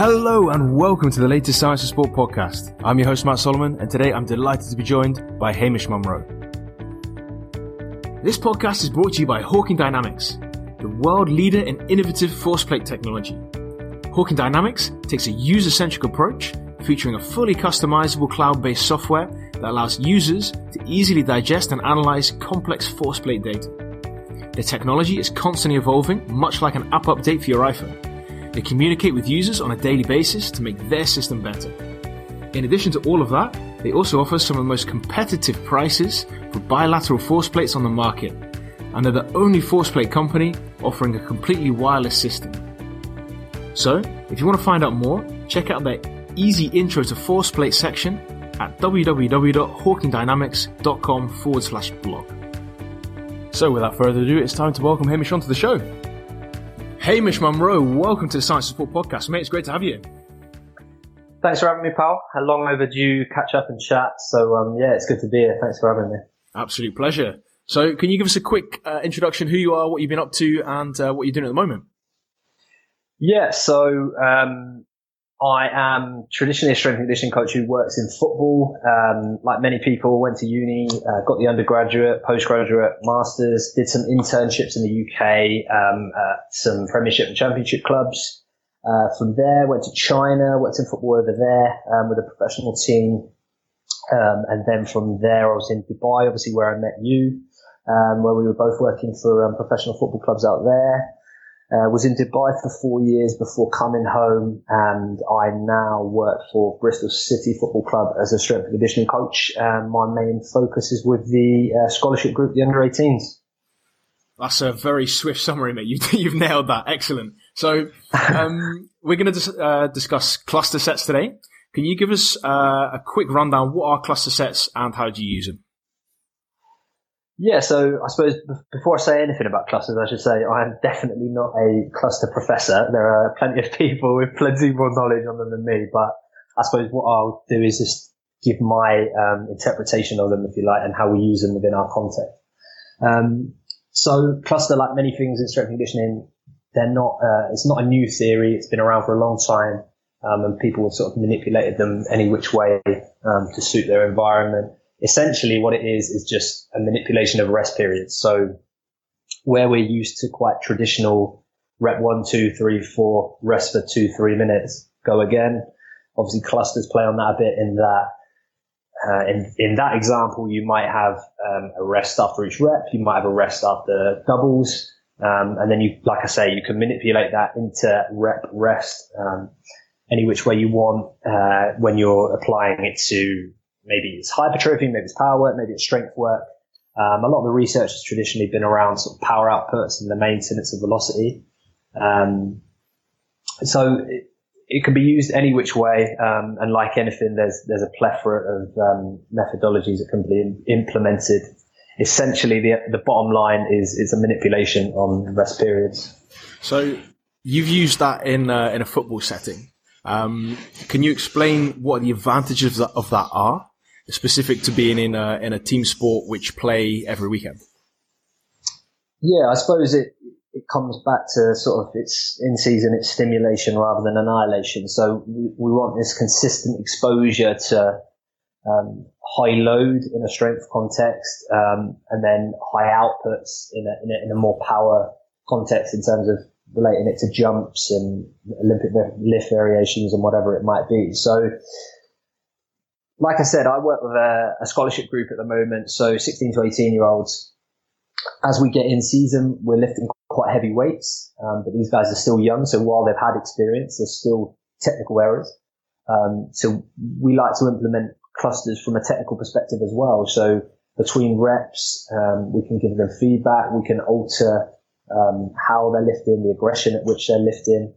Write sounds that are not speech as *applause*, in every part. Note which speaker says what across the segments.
Speaker 1: Hello and welcome to the latest Science of Sport podcast. I'm your host Matt Solomon, and today I'm delighted to be joined by Hamish Munro. This podcast is brought to you by Hawkin Dynamics, the world leader in innovative force plate technology. Hawkin Dynamics takes a user-centric approach, featuring a fully customizable cloud-based software that allows users to easily digest and analyze complex force plate data. The technology is constantly evolving, much like an app update for your iPhone. They communicate with users on a daily basis to make their system better. In addition to all of that, they also offer some of the most competitive prices for bilateral force plates on the market, and they're the only force plate company offering a completely wireless system. So, if you want to find out more, check out their easy intro to force plate section at www.hawkindynamics.com forward slash blog. So, without further ado, it's time to welcome Hamish onto the show. Hamish Munro, welcome to the Science of Sport podcast. Mate, it's great to have you.
Speaker 2: Thanks for having me, pal. A long overdue catch up and chat. So, um, yeah, it's good to be here. Thanks for having me.
Speaker 1: Absolute pleasure. So, can you give us a quick uh, introduction, who you are, what you've been up to, and uh, what you're doing at the moment?
Speaker 2: Yeah, so um, I am traditionally a strength and conditioning coach who works in football. Um, like many people, went to uni, uh, got the undergraduate, postgraduate, masters, did some internships in the UK, um, some Premiership and Championship clubs. Uh, from there, went to China, worked in football over there um, with a professional team, um, and then from there, I was in Dubai, obviously where I met you, um, where we were both working for um, professional football clubs out there. Uh, was in Dubai for four years before coming home, and I now work for Bristol City Football Club as a strength and conditioning coach. And my main focus is with the uh, scholarship group, the under 18s.
Speaker 1: That's a very swift summary, mate. *laughs* You've, you've nailed that. Excellent. So, um, *laughs* we're going to dis- uh, discuss cluster sets today. Can you give us uh, a quick rundown? What are cluster sets and how do you use them?
Speaker 2: Yeah, so I suppose before I say anything about clusters, I should say I am definitely not a cluster professor. There are plenty of people with plenty more knowledge on them than me, but I suppose what I'll do is just give my um, interpretation of them, if you like, and how we use them within our context. Um, so cluster, like many things in strength conditioning, they're not. Uh, it's not a new theory. It's been around for a long time, um, and people have sort of manipulated them any which way um, to suit their environment essentially what it is is just a manipulation of rest periods. So where we're used to quite traditional rep one, two, three, four, rest for two, three minutes, go again. Obviously clusters play on that a bit in that uh, in, in that example, you might have um, a rest after each rep. You might have a rest after doubles. Um, and then you, like I say, you can manipulate that into rep rest, um, any which way you want, uh, when you're applying it to maybe it's hypertrophy, maybe it's power work, maybe it's strength work. Um, a lot of the research has traditionally been around sort of power outputs and the maintenance of velocity. Um, so it, it, can be used any which way, um, and like anything, there's there's a plethora of um, methodologies that can be implemented. Essentially, the the bottom line is is a manipulation on rest periods.
Speaker 1: So you've used that in uh, in a football setting. Um, can you explain what the advantages of that, of that are? Specific to being in a, in a team sport which play every weekend?
Speaker 2: Yeah, I suppose it, it comes back to sort of it's in season, it's stimulation rather than annihilation. So we, we want this consistent exposure to um, high load in a strength context, um, and then high outputs in a, in a, in a more power context in terms of relating it to jumps and Olympic lift variations and whatever it might be. So like I said, I work with a, a, scholarship group at the moment. So 16 to 18 year olds, as we get in season, we're lifting quite heavy weights. Um, but these guys are still young. So while they've had experience, there's still technical errors. Um, so we like to implement clusters from a technical perspective as well. So between reps, um, we can give them feedback. We can alter um, how they're lifting, the aggression at which they're lifting.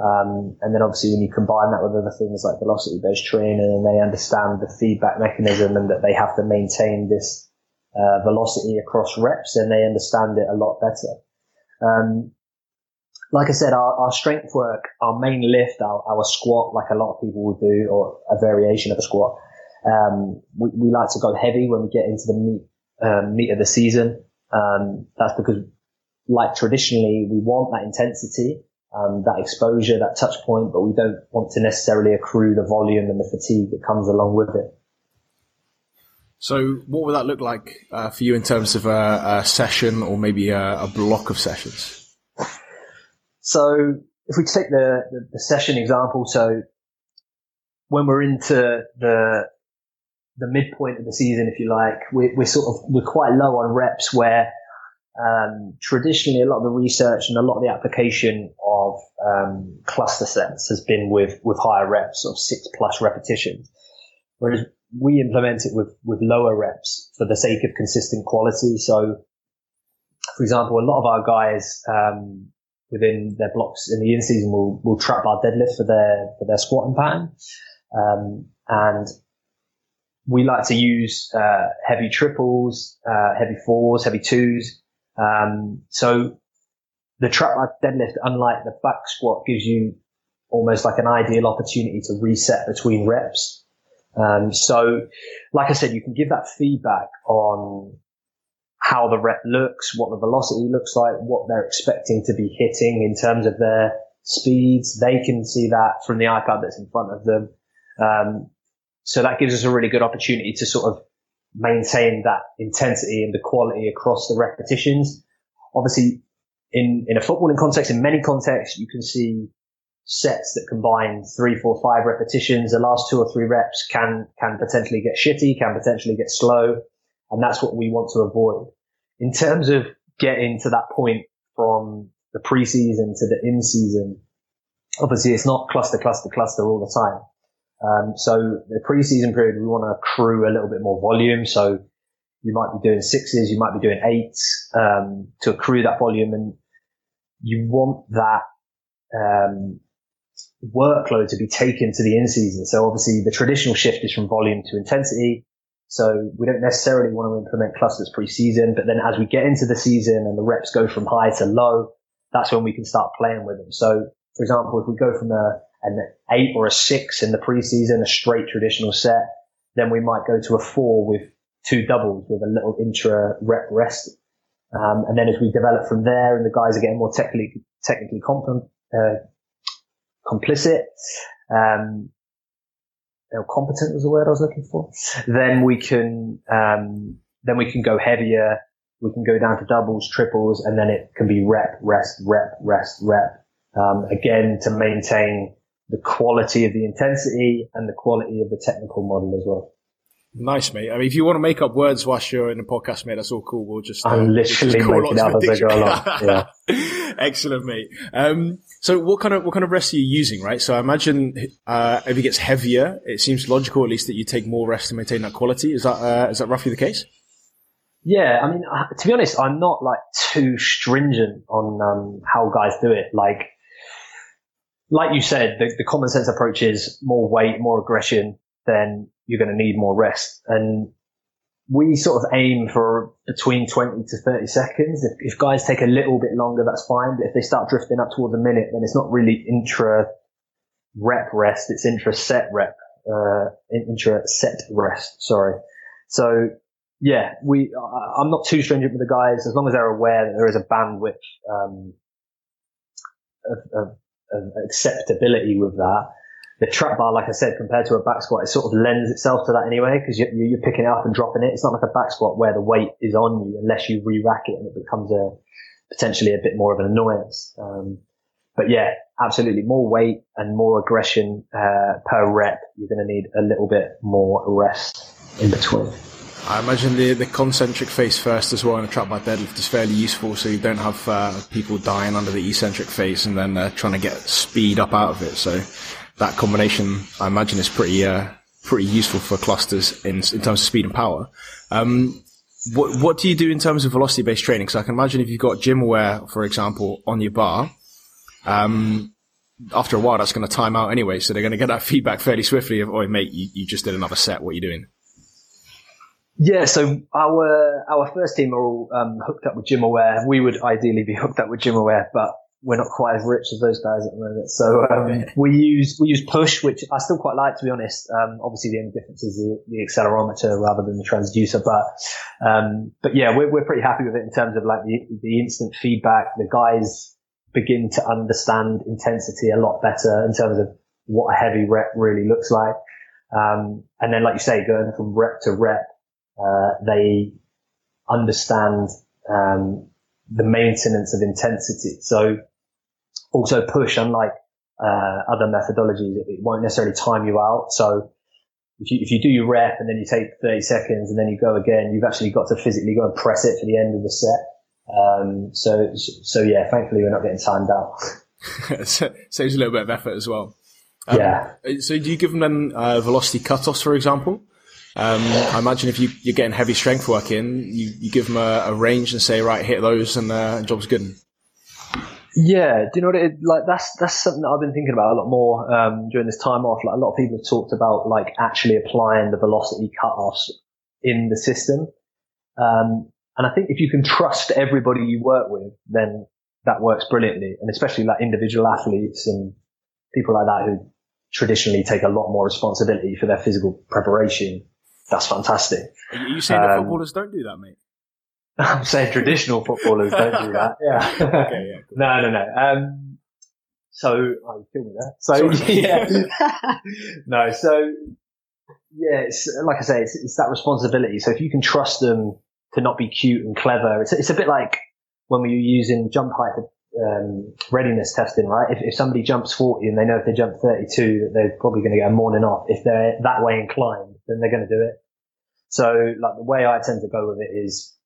Speaker 2: Um, and then obviously when you combine that with other things like velocity based training and they understand the feedback mechanism and that they have to maintain this uh, velocity across reps, then they understand it a lot better. Um, like I said, our, our, strength work, our main lift, our, our, squat, like a lot of people would do, or a variation of a squat, um, we, we, like to go heavy when we get into the meat, um, meat of the season. Um, that's because, like traditionally, we want that intensity, um, that exposure, that touch point, but we don't want to necessarily accrue the volume and the fatigue that comes along with it.
Speaker 1: So, what would that look like uh, for you in terms of a, a session or maybe a, a, block of sessions?
Speaker 2: So, if we take the, the, the session example, so when we're into the the midpoint of the season, if you like, we're, we're sort of we're quite low on reps where um, traditionally a lot of the research and a lot of the application of um, cluster sets has been with with higher reps of six plus repetitions, whereas we implement it with with lower reps for the sake of consistent quality. So, for example, a lot of our guys um, within their blocks in the in season will will trap bar deadlift for their for their squatting pattern, um, and we like to use uh, heavy triples, uh, heavy fours, heavy twos. Um, so the trap deadlift, unlike the back squat, gives you almost like an ideal opportunity to reset between reps. Um, so, like I said, you can give that feedback on how the rep looks, what the velocity looks like, what they're expecting to be hitting in terms of their speeds. They can see that from the iPad that's in front of them. Um, so that gives us a really good opportunity to sort of maintain that intensity and the quality across the repetitions. Obviously, in, in a footballing context, in many contexts, you can see sets that combine three, four, five repetitions. The last two or three reps can, can potentially get shitty, can potentially get slow. And that's what we want to avoid. In terms of getting to that point from the preseason to the in season, obviously it's not cluster, cluster, cluster all the time. Um, so the preseason period, we want to accrue a little bit more volume. So you might be doing sixes, you might be doing eights, um, to accrue that volume and you want that, um, workload to be taken to the in season. So obviously the traditional shift is from volume to intensity. So we don't necessarily want to implement clusters pre-season, but then as we get into the season and the reps go from high to low, that's when we can start playing with them. So for example, if we go from a an eight or a six in the preseason, a straight traditional set. Then we might go to a four with two doubles with a little intra rep rest. Um, and then as we develop from there and the guys are getting more technically, technically comp- uh, complicit, um, competent was the word I was looking for. Then we can, um, then we can go heavier. We can go down to doubles, triples, and then it can be rep, rest, rep, rest, rep. Um, again, to maintain the quality of the intensity and the quality of the technical model as well.
Speaker 1: Nice, mate. I mean, if you want to make up words whilst you're in the podcast, mate, that's all cool. We'll just,
Speaker 2: uh, I'm literally just making up as I go *laughs* along.
Speaker 1: Yeah. *laughs* Excellent, mate. Um, so what kind of, what kind of rest are you using, right? So I imagine, uh, if it gets heavier, it seems logical at least that you take more rest to maintain that quality. Is that, uh, is that roughly the case?
Speaker 2: Yeah, I mean, uh, to be honest, I'm not like too stringent on um, how guys do it. Like, like you said, the, the common sense approach is more weight, more aggression, then you're going to need more rest. And we sort of aim for between 20 to 30 seconds. If, if, guys take a little bit longer, that's fine. But if they start drifting up towards a minute, then it's not really intra rep rest. It's intra set rep, uh, intra set rest. Sorry. So yeah, we, I'm not too stringent with the guys as long as they're aware that there is a bandwidth, um, of, of of acceptability with that. The trap bar, like I said, compared to a back squat, it sort of lends itself to that anyway because you're, you're picking it up and dropping it. It's not like a back squat where the weight is on you unless you re-rack it and it becomes a potentially a bit more of an annoyance. Um, but yeah, absolutely more weight and more aggression uh, per rep. You're going to need a little bit more rest in between.
Speaker 1: I imagine the, the concentric phase first as well in a trap bar deadlift is fairly useful so you don't have uh, people dying under the eccentric phase and then uh, trying to get speed up out of it. So that combination, I imagine, is pretty uh, pretty useful for clusters in, in terms of speed and power. Um, what what do you do in terms of velocity based training? Because I can imagine if you've got GymAware, for example, on your bar, um, after a while that's going to time out anyway. So they're going to get that *laughs* feedback fairly swiftly of, "Oh, mate, you, you just did another set. What are you doing?"
Speaker 2: Yeah, so our our first team are all um, hooked up with GymAware. We would ideally be hooked up with GymAware, but we're not quite as rich as those guys at the moment. So um, we use we use Push, which I still quite like to be honest. Um, obviously, the only difference is the, the accelerometer rather than the transducer. But um, but yeah, we're we're pretty happy with it in terms of like the the instant feedback. The guys begin to understand intensity a lot better in terms of what a heavy rep really looks like. Um, and then, like you say, going from rep to rep, uh, they understand um, the maintenance of intensity. So also push, unlike uh, other methodologies, it, won't necessarily time you out. So if you, if you do your rep and then you take 30 seconds and then you go again, you've actually got to physically go and press it for the end of the set. Um, so, so yeah, thankfully we're not getting timed out. *laughs*
Speaker 1: Saves a little bit of effort as well. Um,
Speaker 2: yeah.
Speaker 1: So do you give them uh, velocity cutoffs, for example? Um, I imagine if you, you're getting heavy strength work in, you, you give them a, a range and say, right, hit those and uh, job's good.
Speaker 2: Yeah, do you know what it like? That's that's something that I've been thinking about a lot more um, during this time off. Like a lot of people have talked about like actually applying the velocity cutoffs in the system, um, and I think if you can trust everybody you work with, then that works brilliantly. And especially like individual athletes and people like that who traditionally take a lot more responsibility for their physical preparation. That's fantastic.
Speaker 1: Are you saying um, that footballers don't do that, mate? *laughs*
Speaker 2: I'm saying traditional footballers don't do that. Yeah. *laughs* okay, yeah. Cool. *laughs* No, no, no. Um, so, oh, you me there. So, yeah. no, so, yeah, it's, like I say, it's, it's, that responsibility. So if you can trust them to not be cute and clever, it's, it's a bit like when we were using jump height um, readiness testing, right? If, if somebody jumps 40 and they know if they jump 32 that they're probably going to get a morning off, if they're that way inclined, then they're going to do it. So like the way I tend to go with it is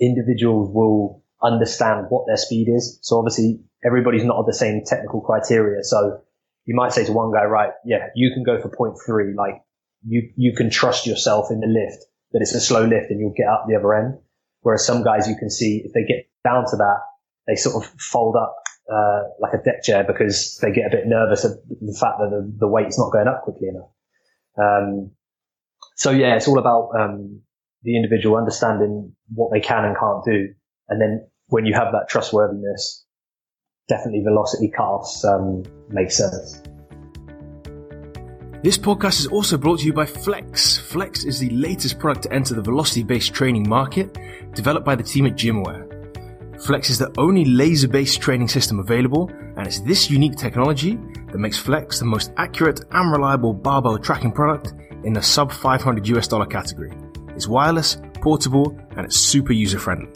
Speaker 2: individuals will understand what their speed is. So obviously everybody's not at the same technical criteria. So you might say to one guy, right, yeah, you can go for three. Like you, you can trust yourself in the lift that it's a slow lift and you'll get up the other end. Whereas some guys you can see if they get down to that, they sort of fold up, uh, like a deck chair because they get a bit nervous of the fact that the, the weight's not going up quickly enough. Um, so yeah, it's all about, um, the individual understanding what they can and can't do. And then when you have that trustworthiness, definitely velocity cutoffs um, make sense.
Speaker 1: This podcast is also brought to you by Flex. Flex is the latest product to enter the velocity based training market, developed by the team at Gymaware. Flex is the only laser based training system available, and it's this unique technology that makes Flex the most accurate and reliable barbell tracking product in the sub 500 US dollar category. It's wireless, portable, and it's super user friendly.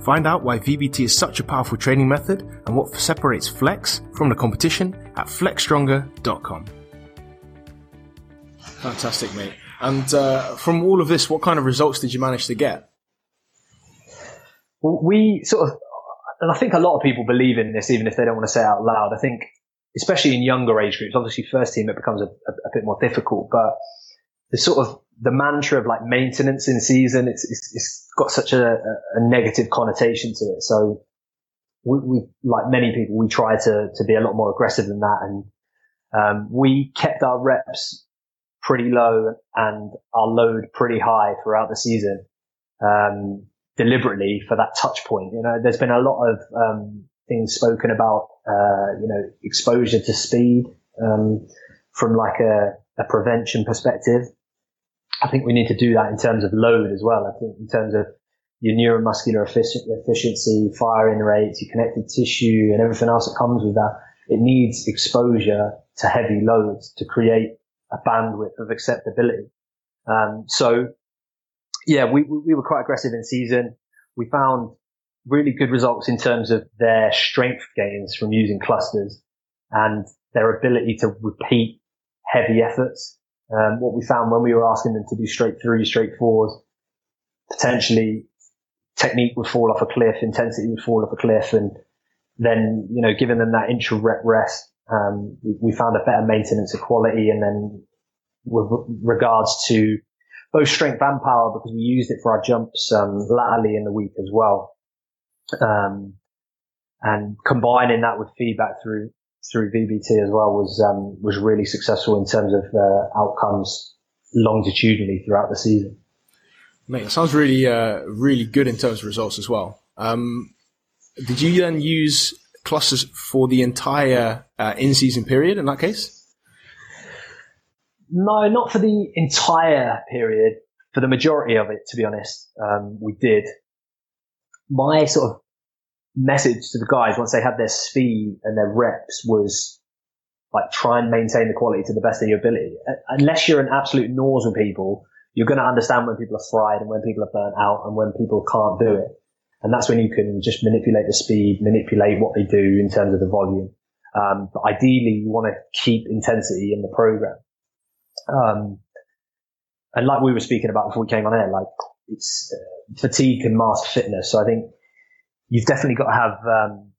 Speaker 1: Find out why VBT is such a powerful training method and what separates Flex from the competition at flexstronger.com. Fantastic, mate. And uh, from all of this, what kind of results did you manage to get?
Speaker 2: We sort of, and I think a lot of people believe in this, even if they don't want to say it out loud. I think, especially in younger age groups, obviously first team it becomes a, a, a bit more difficult, but the sort of the mantra of like maintenance in season, it's, it's, it's got such a, a, negative connotation to it. So we, we, like many people, we try to, to be a lot more aggressive than that. And, um, we kept our reps pretty low and our load pretty high throughout the season, um, deliberately for that touch point. You know, there's been a lot of, um, things spoken about, uh, you know, exposure to speed, um, from like a, a prevention perspective. I think we need to do that in terms of load as well. I think in terms of your neuromuscular efficiency, firing rates, your connective tissue and everything else that comes with that. It needs exposure to heavy loads to create a bandwidth of acceptability. Um, so yeah, we, we were quite aggressive in season. We found really good results in terms of their strength gains from using clusters and their ability to repeat heavy efforts. Um, what we found when we were asking them to do straight through, straight fours, potentially technique would fall off a cliff, intensity would fall off a cliff, and then you know, giving them that intra rep rest, um, we, we, found a better maintenance of quality, and then with regards to both strength and power, because we used it for our jumps um, laterally in the week as well, um, and combining that with feedback through through VBT as well was um, was really successful in terms of uh, outcomes longitudinally throughout the season.
Speaker 1: Mate, that sounds really uh, really good in terms of results as well. Um, did you then use clusters for the entire uh, in-season period in that case?
Speaker 2: No, not for the entire period. For the majority of it, to be honest, um, we did. My sort of message to the guys once they had their speed and their reps was like try and maintain the quality to the best of your ability. Unless you're an absolute nose with people, you're going to understand when people are fried and when people are burnt out and when people can't do it. And that's when you can just manipulate the speed, manipulate what they do in terms of the volume. Um, but ideally, you want to keep intensity in the program. Um, and like we were speaking about before we came on air, like it's uh, fatigue can mask fitness. So I think you've definitely got to have um,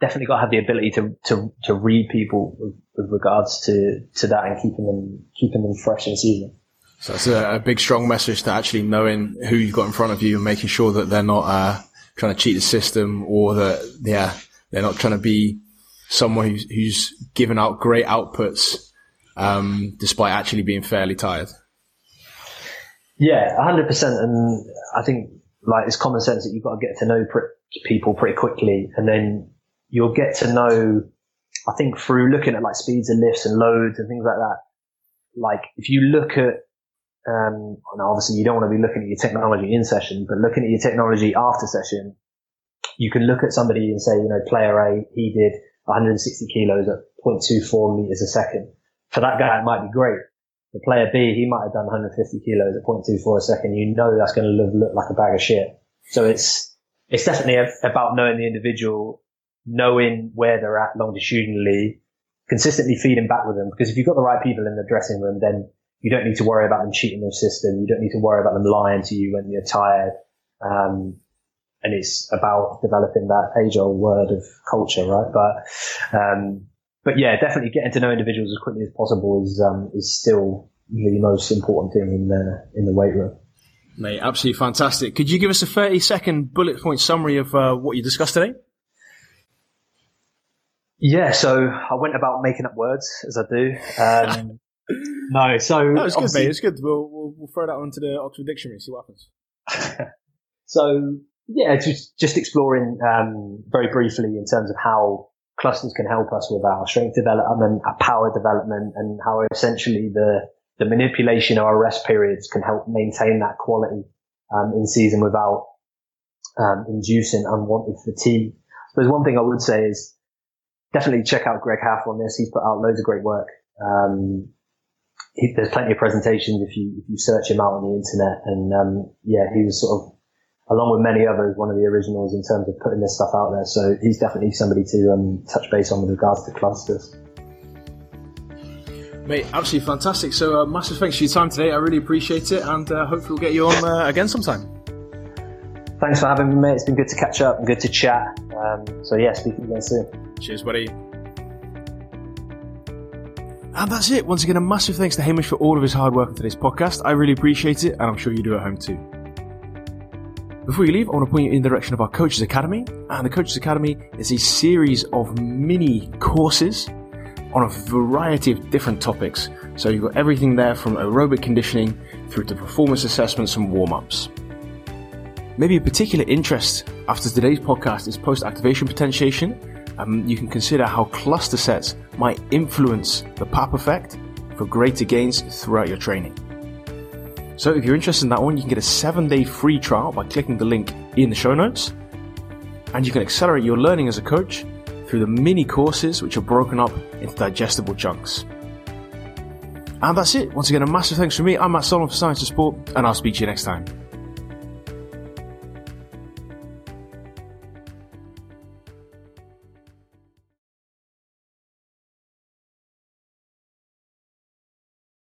Speaker 2: definitely got to have the ability to to, to read people with, with, regards to to that and keeping them keeping them fresh in season.
Speaker 1: So it's a, a, big, strong message to actually knowing who you've got in front of you and making sure that they're not uh, trying to cheat the system or that yeah they're not trying to be someone who's, who's given out great outputs um, despite actually being fairly tired.
Speaker 2: Yeah, hundred percent. And I think like it's common sense that you've got to get to know people pretty quickly, and then you'll get to know. I think through looking at like speeds and lifts and loads and things like that. Like if you look at, um, obviously you don't want to be looking at your technology in session, but looking at your technology after session, you can look at somebody and say, you know, player A, he did 160 kilos at 0.24 meters a second. For that guy, it might be great. The player B, he might have done 150 kilos at 0.24 a second. You know that's going to look, look like a bag of shit. So it's, it's definitely about knowing the individual, knowing where they're at longitudinally, consistently feeding back with them. Because if you've got the right people in the dressing room, then you don't need to worry about them cheating the system. You don't need to worry about them lying to you when you're tired. Um, and it's about developing that age old word of culture, right? But, um, but yeah, definitely getting to know individuals as quickly as possible is, um, is still the most important thing in the, in the weight room.
Speaker 1: Mate, absolutely fantastic. Could you give us a 30 second bullet point summary of uh, what you discussed today?
Speaker 2: Yeah, so I went about making up words as I do. Um, *laughs* no, so
Speaker 1: that was good, mate. It's good. We'll, we'll, we'll throw that onto the Oxford Dictionary, see what happens. *laughs*
Speaker 2: so yeah, just just exploring um, very briefly in terms of how clusters can help us with our strength development, our power development, and how essentially the the manipulation of our rest periods can help maintain that quality um, in season without um, inducing unwanted fatigue. There's one thing I would say is definitely check out Greg Haff on this. He's put out loads of great work. Um, he, there's plenty of presentations if you if you search him out on the internet, and um, yeah, he was sort of along with many others, one of the originals in terms of putting this stuff out there. So he's definitely somebody to um, touch base on with regards to clusters.
Speaker 1: Mate, absolutely fantastic. So, uh, massive thanks for your time today. I really appreciate it, and uh, hopefully we'll get you on uh, again sometime.
Speaker 2: Thanks for having me, mate. It's been good to catch up and good to chat. Um, so, yeah, speak to you again soon.
Speaker 1: Cheers, buddy. And that's it. Once again, a massive thanks to Hamish for all of his hard work on today's podcast. I really appreciate it, and I'm sure you do at home too. Before you leave, I want to point you in the direction of our Coaches Academy. And the Coaches Academy is a series of mini courses on a variety of different topics. So you've got everything there from aerobic conditioning through to performance assessments and warm ups. Maybe a particular interest after today's podcast is post activation potentiation. Um, you can consider how cluster sets might influence the PAP effect for greater gains throughout your training. So if you're interested in that one, you can get a seven day free trial by clicking the link in the show notes. And you can accelerate your learning as a coach through the mini courses, which are broken up into digestible chunks. And that's it. Once again, a massive thanks from me. I'm Matt Solomon for Science of Sport, and I'll speak to you next time.